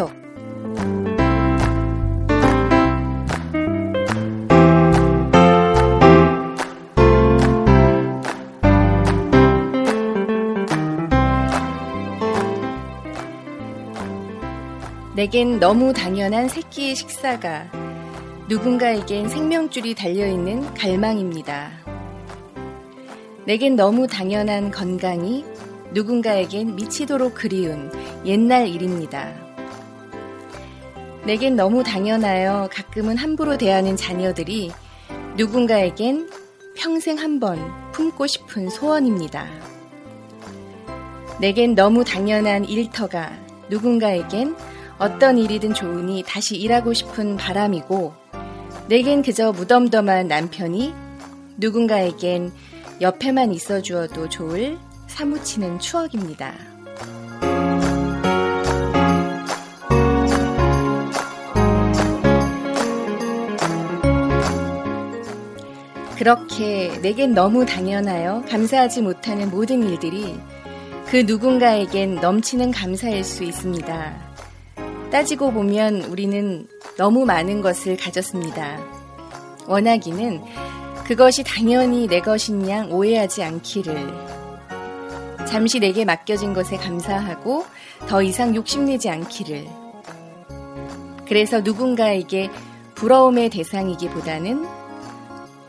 톡톡톡 내겐 너무 당연한 새끼의 식사가 누군가에겐 생명줄이 달려있는 갈망입니다. 내겐 너무 당연한 건강이 누군가에겐 미치도록 그리운 옛날 일입니다. 내겐 너무 당연하여 가끔은 함부로 대하는 자녀들이 누군가에겐 평생 한 번 품고 싶은 소원입니다. 내겐 너무 당연한 일터가 누군가에겐 어떤 일이든 좋으니 다시 일하고 싶은 바람이고 내겐 그저 무덤덤한 남편이 누군가에겐 옆에만 있어 주어도 좋을 사무치는 추억입니다. 그렇게 내겐 너무 당연하여 감사하지 못하는 모든 일들이 그 누군가에겐 넘치는 감사일 수 있습니다. 따지고 보면 우리는 너무 많은 것을 가졌습니다. 원하기는 그것이 당연히 내 것인 양 오해하지 않기를. 잠시 내게 맡겨진 것에 감사하고 더 이상 욕심내지 않기를. 그래서 누군가에게 부러움의 대상이기보다는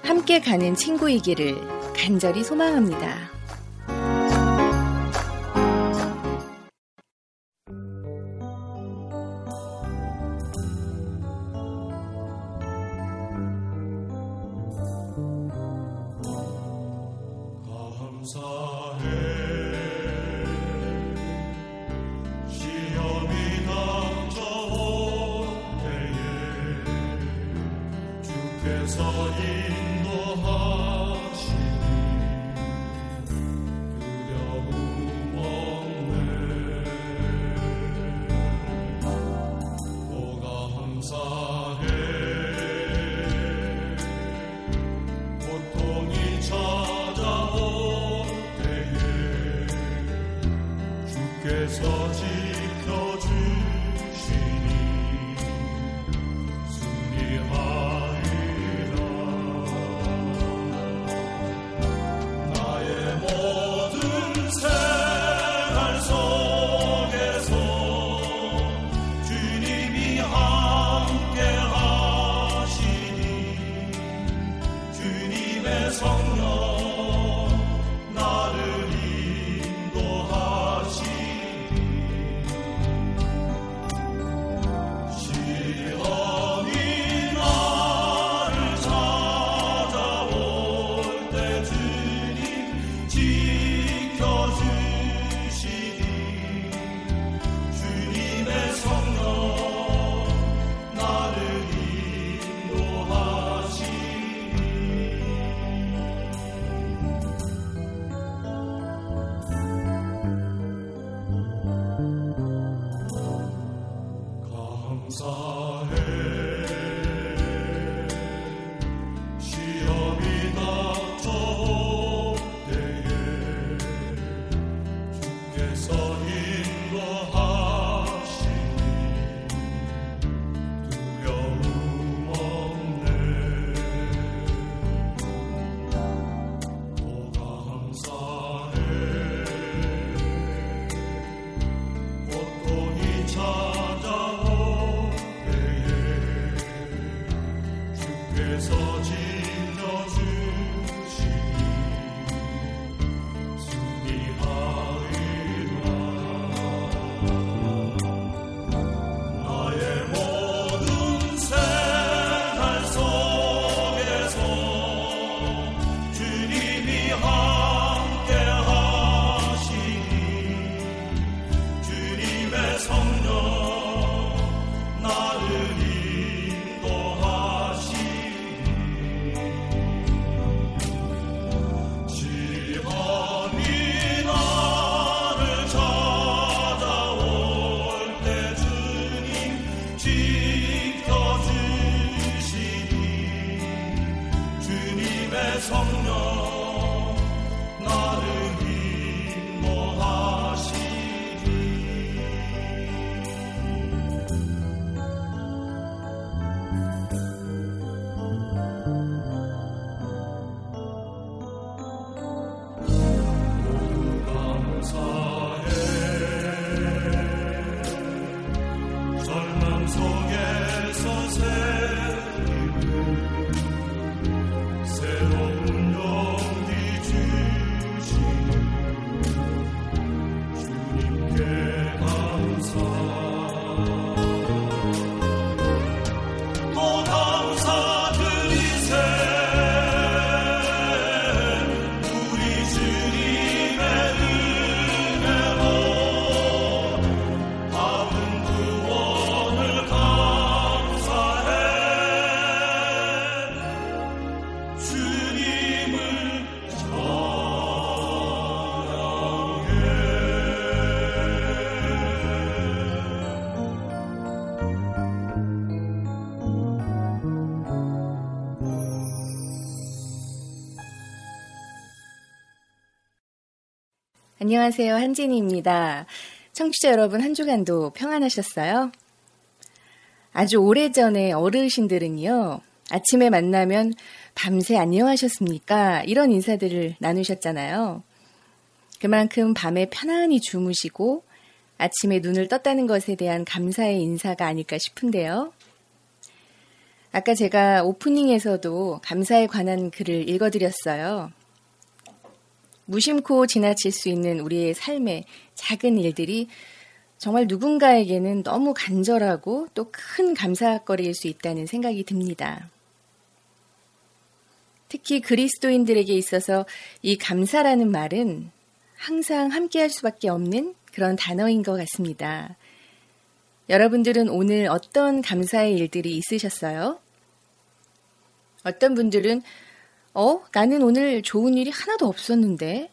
함께 가는 친구이기를 간절히 소망합니다. 안녕하세요. 한진희입니다. 청취자 여러분 한 주간도 평안하셨어요? 아주 오래전에 어르신들은요, 아침에 만나면 밤새 안녕하셨습니까? 이런 인사들을 나누셨잖아요. 그만큼 밤에 편안히 주무시고 아침에 눈을 떴다는 것에 대한 감사의 인사가 아닐까 싶은데요. 아까 제가 오프닝에서도 감사에 관한 글을 읽어드렸어요. 무심코 지나칠 수 있는 우리의 삶의 작은 일들이 정말 누군가에게는 너무 간절하고 또 큰 감사거리일 수 있다는 생각이 듭니다. 특히 그리스도인들에게 있어서 이 감사라는 말은 항상 함께 할 수밖에 없는 그런 단어인 것 같습니다. 여러분들은 오늘 어떤 감사의 일들이 있으셨어요? 어떤 분들은 어? 나는 오늘 좋은 일이 하나도 없었는데?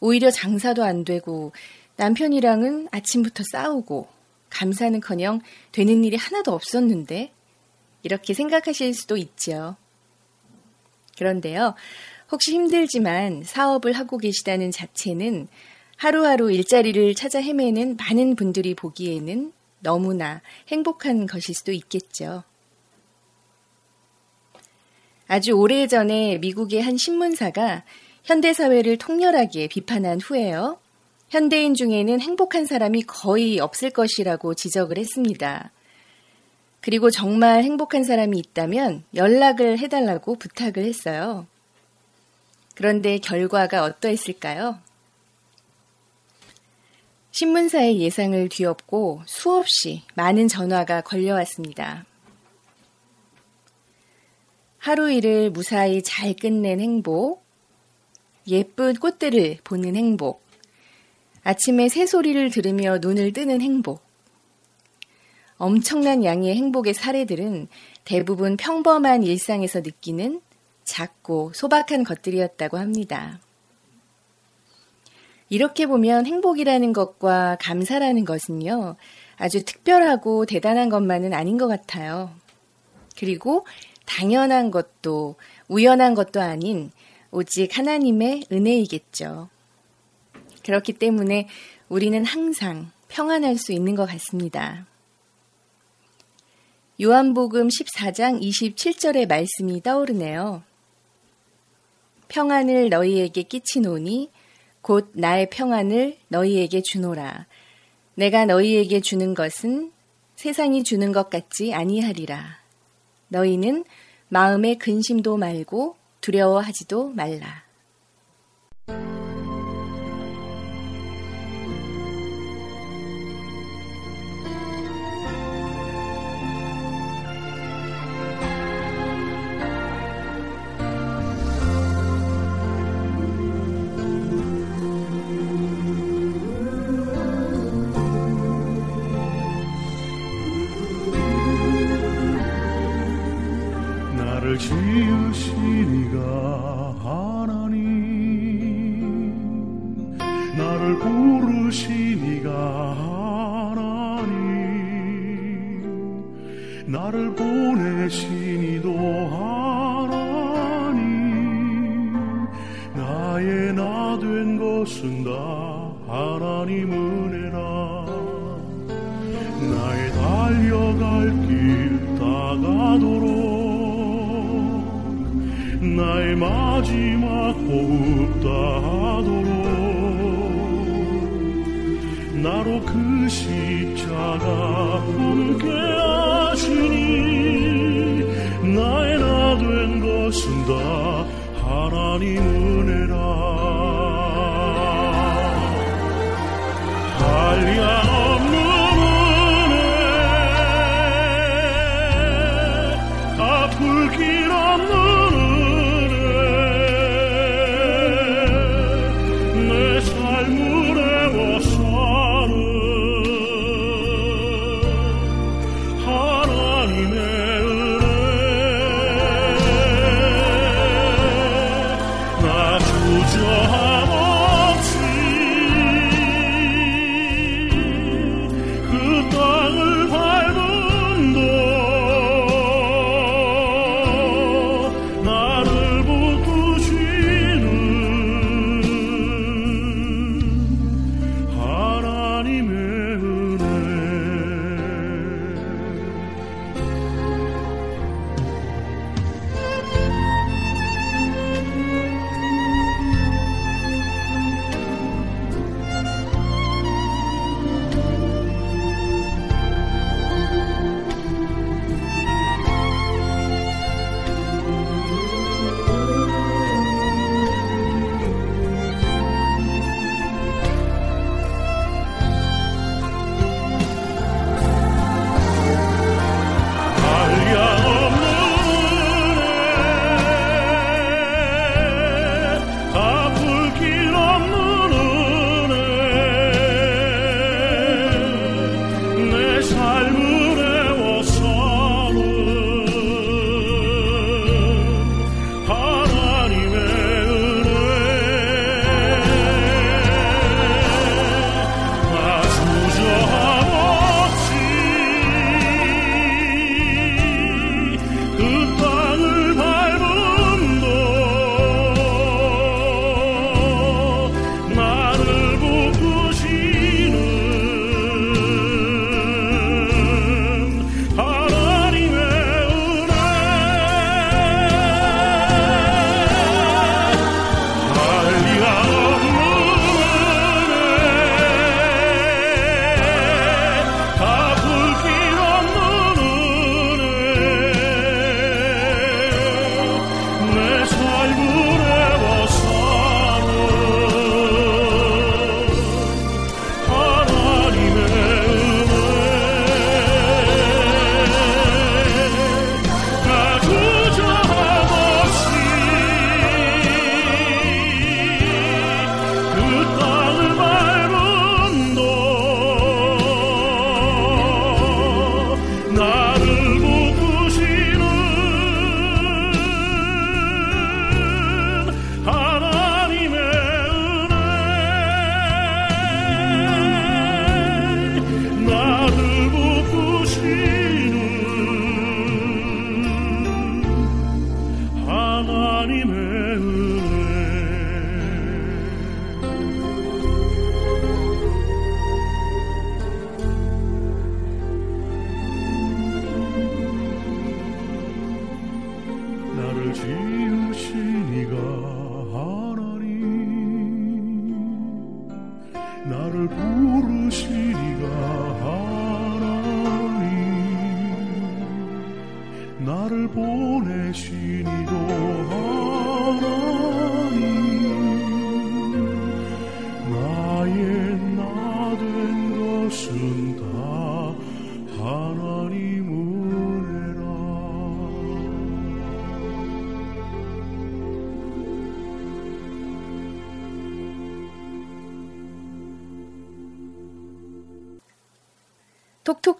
오히려 장사도 안 되고 남편이랑은 아침부터 싸우고 감사는 커녕 되는 일이 하나도 없었는데? 이렇게 생각하실 수도 있죠. 그런데요, 혹시 힘들지만 사업을 하고 계시다는 자체는 하루하루 일자리를 찾아 헤매는 많은 분들이 보기에는 너무나 행복한 것일 수도 있겠죠. 아주 오래전에 미국의 한 신문사가 현대사회를 통렬하게 비판한 후에요. 현대인 중에는 행복한 사람이 거의 없을 것이라고 지적을 했습니다. 그리고 정말 행복한 사람이 있다면 연락을 해달라고 부탁을 했어요. 그런데 결과가 어떠했을까요? 신문사의 예상을 뒤엎고 수없이 많은 전화가 걸려왔습니다. 하루 일을 무사히 잘 끝낸 행복, 예쁜 꽃들을 보는 행복, 아침에 새소리를 들으며 눈을 뜨는 행복. 엄청난 양의 행복의 사례들은 대부분 평범한 일상에서 느끼는 작고 소박한 것들이었다고 합니다. 이렇게 보면 행복이라는 것과 감사라는 것은요, 아주 특별하고 대단한 것만은 아닌 것 같아요. 그리고 당연한 것도 우연한 것도 아닌 오직 하나님의 은혜이겠죠. 그렇기 때문에 우리는 항상 평안할 수 있는 것 같습니다. 요한복음 14장 27절의 말씀이 떠오르네요. 평안을 너희에게 끼치노니 곧 나의 평안을 너희에게 주노라. 내가 너희에게 주는 것은 세상이 주는 것 같지 아니하리라. 너희는 마음에 근심도 말고 두려워하지도 말라. 쓴다. 하나님 은혜라. 나의 달려갈 길 다가도록. 나의 마지막 호흡 다하도록. 나로 그 십자가 함께 하시니 나의 나 된 것은 다 하나님 은혜라. 力量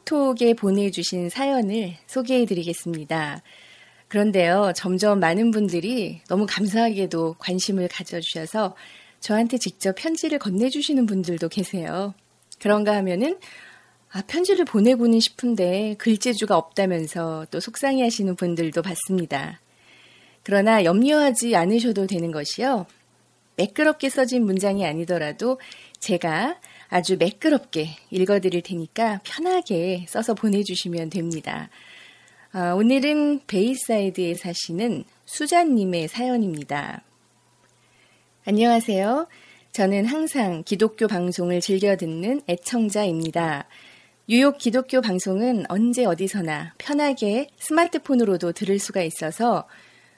카카오톡에 보내주신 사연을 소개해드리겠습니다. 그런데요, 점점 많은 분들이 너무 감사하게도 관심을 가져주셔서 저한테 직접 편지를 건네주시는 분들도 계세요. 그런가 하면은, 아, 편지를 보내고는 싶은데 글재주가 없다면서 또 속상해 하시는 분들도 봤습니다. 그러나 염려하지 않으셔도 되는 것이요. 매끄럽게 써진 문장이 아니더라도 제가 아주 매끄럽게 읽어드릴 테니까 편하게 써서 보내주시면 됩니다. 어, 오늘은 베이사이드에 사시는 수자님의 사연입니다. 안녕하세요. 저는 항상 기독교 방송을 즐겨 듣는 애청자입니다. 뉴욕 기독교 방송은 언제 어디서나 편하게 스마트폰으로도 들을 수가 있어서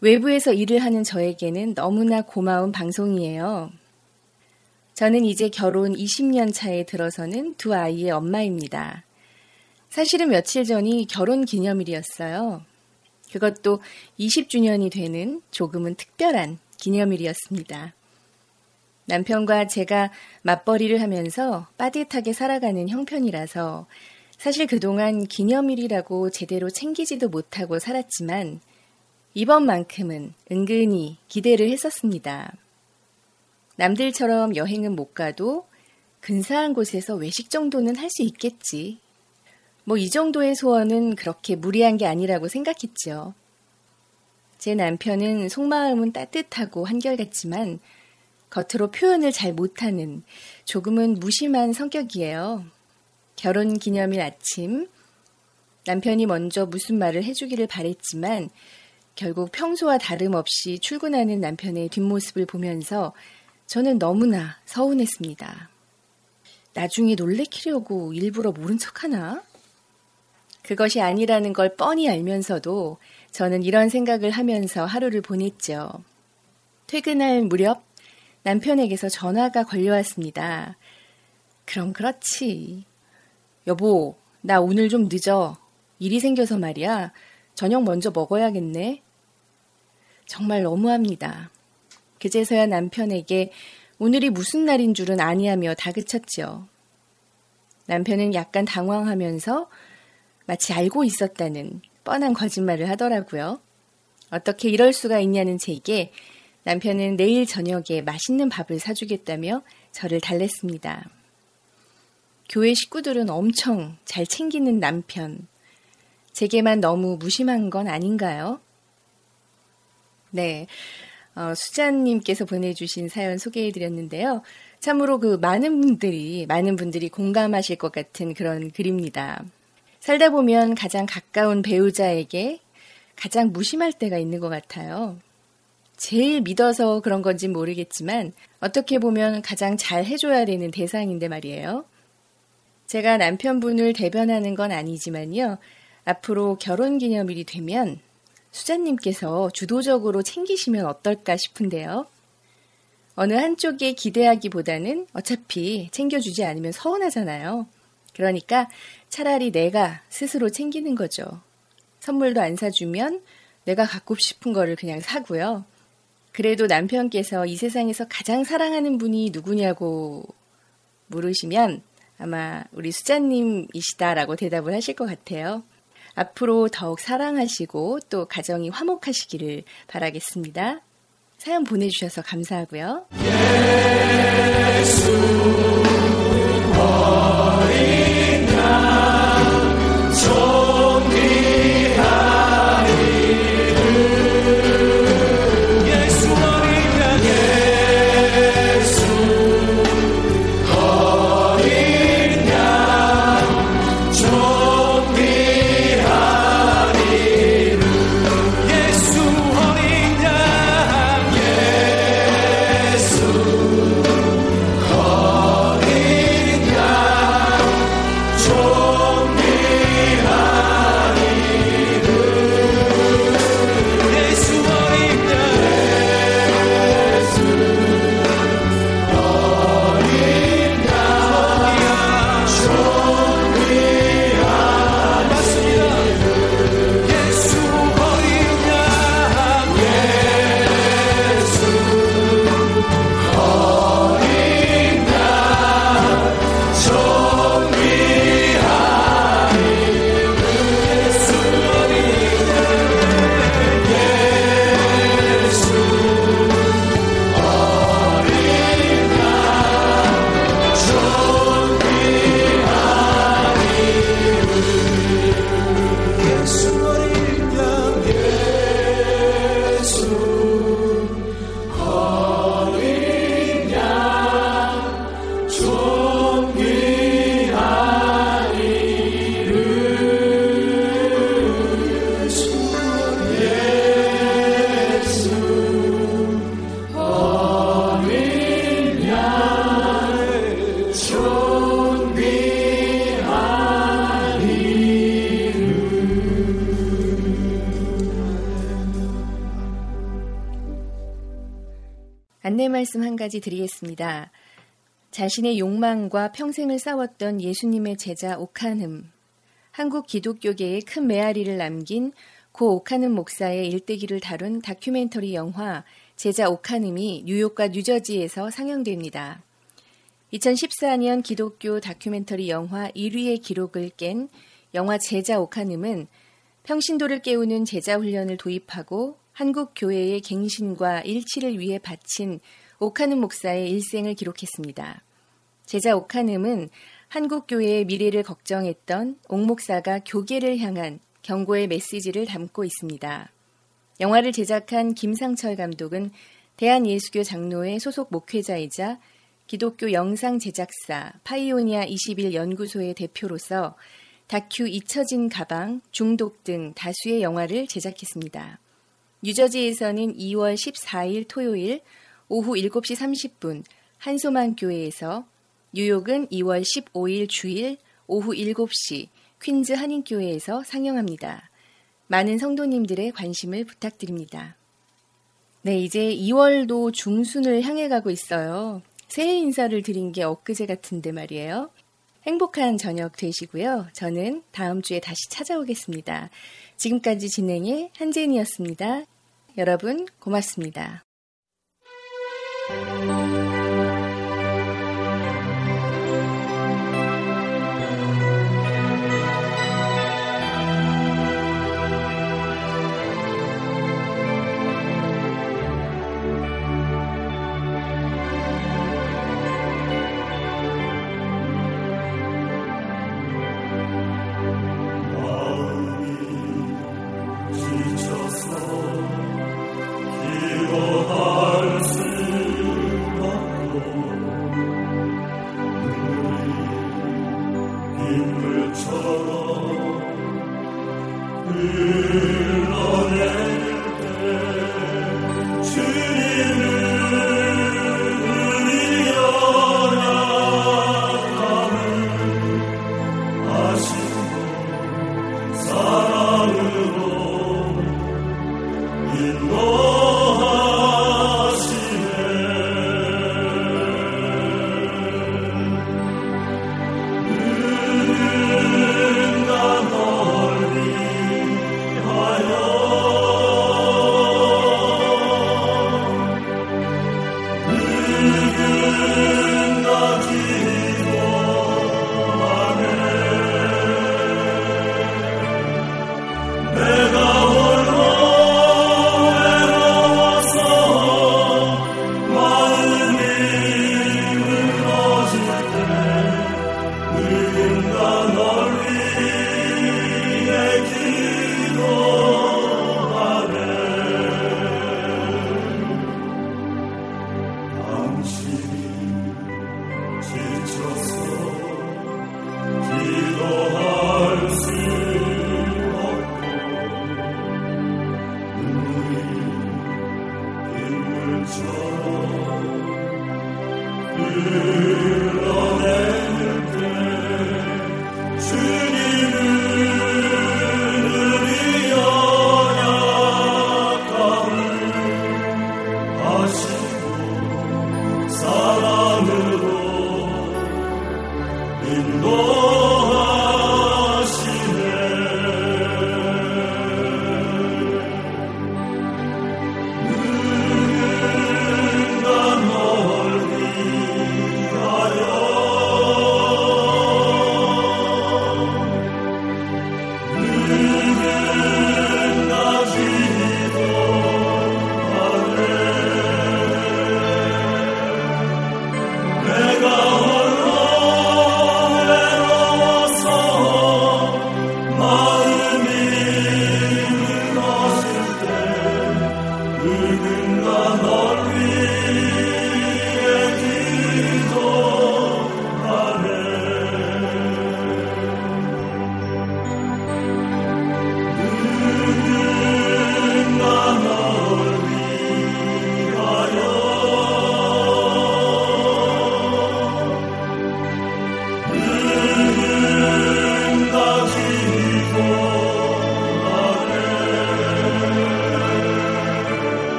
외부에서 일을 하는 저에게는 너무나 고마운 방송이에요. 저는 이제 결혼 20년 차에 들어서는 두 아이의 엄마입니다. 사실은 며칠 전이 결혼 기념일이었어요. 그것도 20주년이 되는 조금은 특별한 기념일이었습니다. 남편과 제가 맞벌이를 하면서 빠듯하게 살아가는 형편이라서 사실 그동안 기념일이라고 제대로 챙기지도 못하고 살았지만 이번만큼은 은근히 기대를 했었습니다. 남들처럼 여행은 못 가도 근사한 곳에서 외식 정도는 할 수 있겠지. 뭐 이 정도의 소원은 그렇게 무리한 게 아니라고 생각했죠. 제 남편은 속마음은 따뜻하고 한결같지만 겉으로 표현을 잘 못하는 조금은 무심한 성격이에요. 결혼 기념일 아침, 남편이 먼저 무슨 말을 해주기를 바랬지만 결국 평소와 다름없이 출근하는 남편의 뒷모습을 보면서 저는 너무나 서운했습니다. 나중에 놀래키려고 일부러 모른 척 하나? 그것이 아니라는 걸 뻔히 알면서도 저는 이런 생각을 하면서 하루를 보냈죠. 퇴근할 무렵 남편에게서 전화가 걸려왔습니다. 그럼 그렇지. 여보, 나 오늘 좀 늦어. 일이 생겨서 말이야. 저녁 먼저 먹어야겠네. 정말 너무합니다. 그제서야 남편에게 오늘이 무슨 날인 줄은 아니하며 다그쳤죠. 남편은 약간 당황하면서 마치 알고 있었다는 뻔한 거짓말을 하더라고요. 어떻게 이럴 수가 있냐는 제게 남편은 내일 저녁에 맛있는 밥을 사주겠다며 저를 달랬습니다. 교회 식구들은 엄청 잘 챙기는 남편. 제게만 너무 무심한 건 아닌가요? 네. 어, 수잔님께서 보내주신 사연 소개해드렸는데요. 참으로 그 많은 분들이, 많은 분들이 공감하실 것 같은 그런 글입니다. 살다 보면 가장 가까운 배우자에게 가장 무심할 때가 있는 것 같아요. 제일 믿어서 그런 건지 모르겠지만 어떻게 보면 가장 잘 해줘야 되는 대상인데 말이에요. 제가 남편분을 대변하는 건 아니지만요. 앞으로 결혼 기념일이 되면 수자님께서 주도적으로 챙기시면 어떨까 싶은데요. 어느 한쪽에 기대하기보다는 어차피 챙겨주지 않으면 서운하잖아요. 그러니까 차라리 내가 스스로 챙기는 거죠. 선물도 안 사주면 내가 갖고 싶은 거를 그냥 사고요. 그래도 남편께서 이 세상에서 가장 사랑하는 분이 누구냐고 물으시면 아마 우리 수자님이시다라고 대답을 하실 것 같아요. 앞으로 더욱 사랑하시고 또 가정이 화목하시기를 바라겠습니다. 사연 보내주셔서 감사하고요. 예수. 안내 말씀 한 가지 드리겠습니다. 자신의 욕망과 평생을 싸웠던 예수님의 제자 오칸흠, 한국 기독교계에 큰 메아리를 남긴 고 오카눔 목사의 일대기를 다룬 다큐멘터리 영화 제자 오카눔이 뉴욕과 뉴저지에서 상영됩니다. 2014년 기독교 다큐멘터리 영화 1위의 기록을 깬 영화 제자 오카눔은 평신도를 깨우는 제자 훈련을 도입하고 한국 교회의 갱신과 일치를 위해 바친 오카눔 목사의 일생을 기록했습니다. 제자 오카눔은 한국 교회의 미래를 걱정했던 옥 목사가 교계를 향한 경고의 메시지를 담고 있습니다. 영화를 제작한 김상철 감독은 대한예수교 장로회 소속 목회자이자 기독교 영상 제작사 파이오니아 21 연구소의 대표로서 다큐 잊혀진 가방, 중독 등 다수의 영화를 제작했습니다. 뉴저지에서는 2월 14일 토요일 오후 7시 30분 한소만 교회에서 뉴욕은 2월 15일 주일 오후 7시 퀸즈 한인교회에서 상영합니다. 많은 성도님들의 관심을 부탁드립니다. 네, 이제 2월도 중순을 향해 가고 있어요. 새해 인사를 드린 게 엊그제 같은데 말이에요. 행복한 저녁 되시고요. 저는 다음 주에 다시 찾아오겠습니다. 지금까지 진행의 한재인이었습니다. 여러분, 고맙습니다.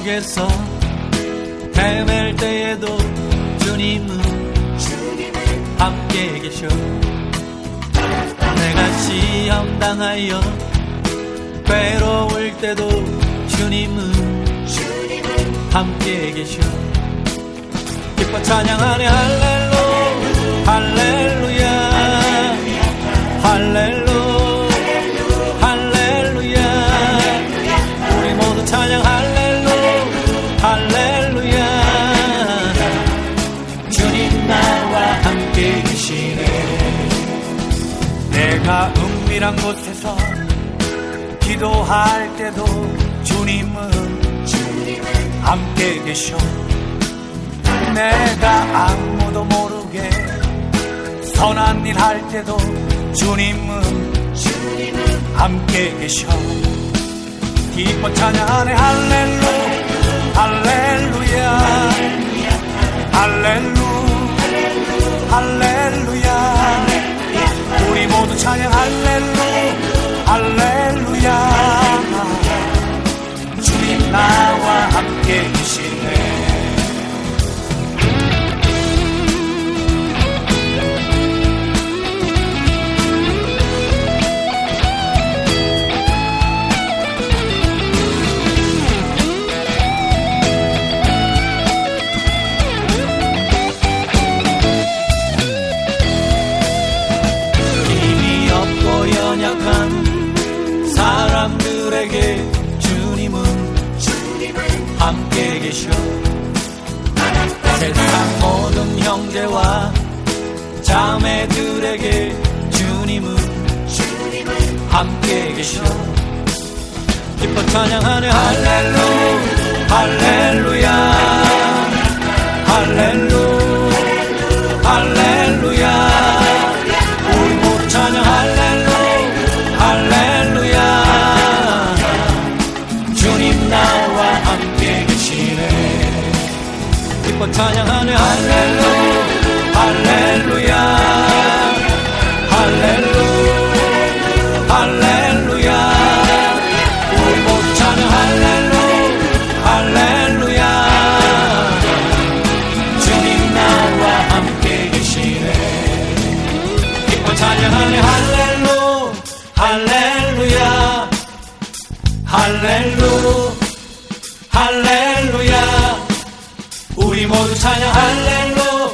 길에서 헤맬 때에도 주님은 함께 계셔. 내가 시험 당하여 괴로울 때도 주님은 함께 계셔. 기뻐 찬양하네 할렐루. 할렐루야 은밀한 곳에서 기도할 때도 주님은 함께 계셔. 내가 아무도 모르게 선한 일 할 때도 주님은 함께 계셔. 기뻐 찬양하네. 할렐루 할렐루야 할렐루 할렐루야 우리 모두 찬양 할렐루 할렐루야. 주님 나와 함께 계시 함께 계셔 세상 모든 형제와 자매들에게 주님은 함께 계셔 기뻐 찬양하네. 할렐루 할렐루야. 할렐루 찬양하네 할렐루 할렐루야. 할렐루 할렐루야 우리 모두 찬양 할렐루 할렐루야. 주님 나와 함께 계시네. 기뻐 찬양하네 할렐루 할렐루야. 할렐루 할렐루야 우리 모두 찬양 할렐루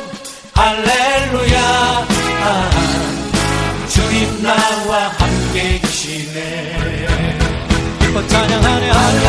할렐루야. 아, 주님 나와 함께 계시네. 기뻐 찬양하네 할렐루 할렐루야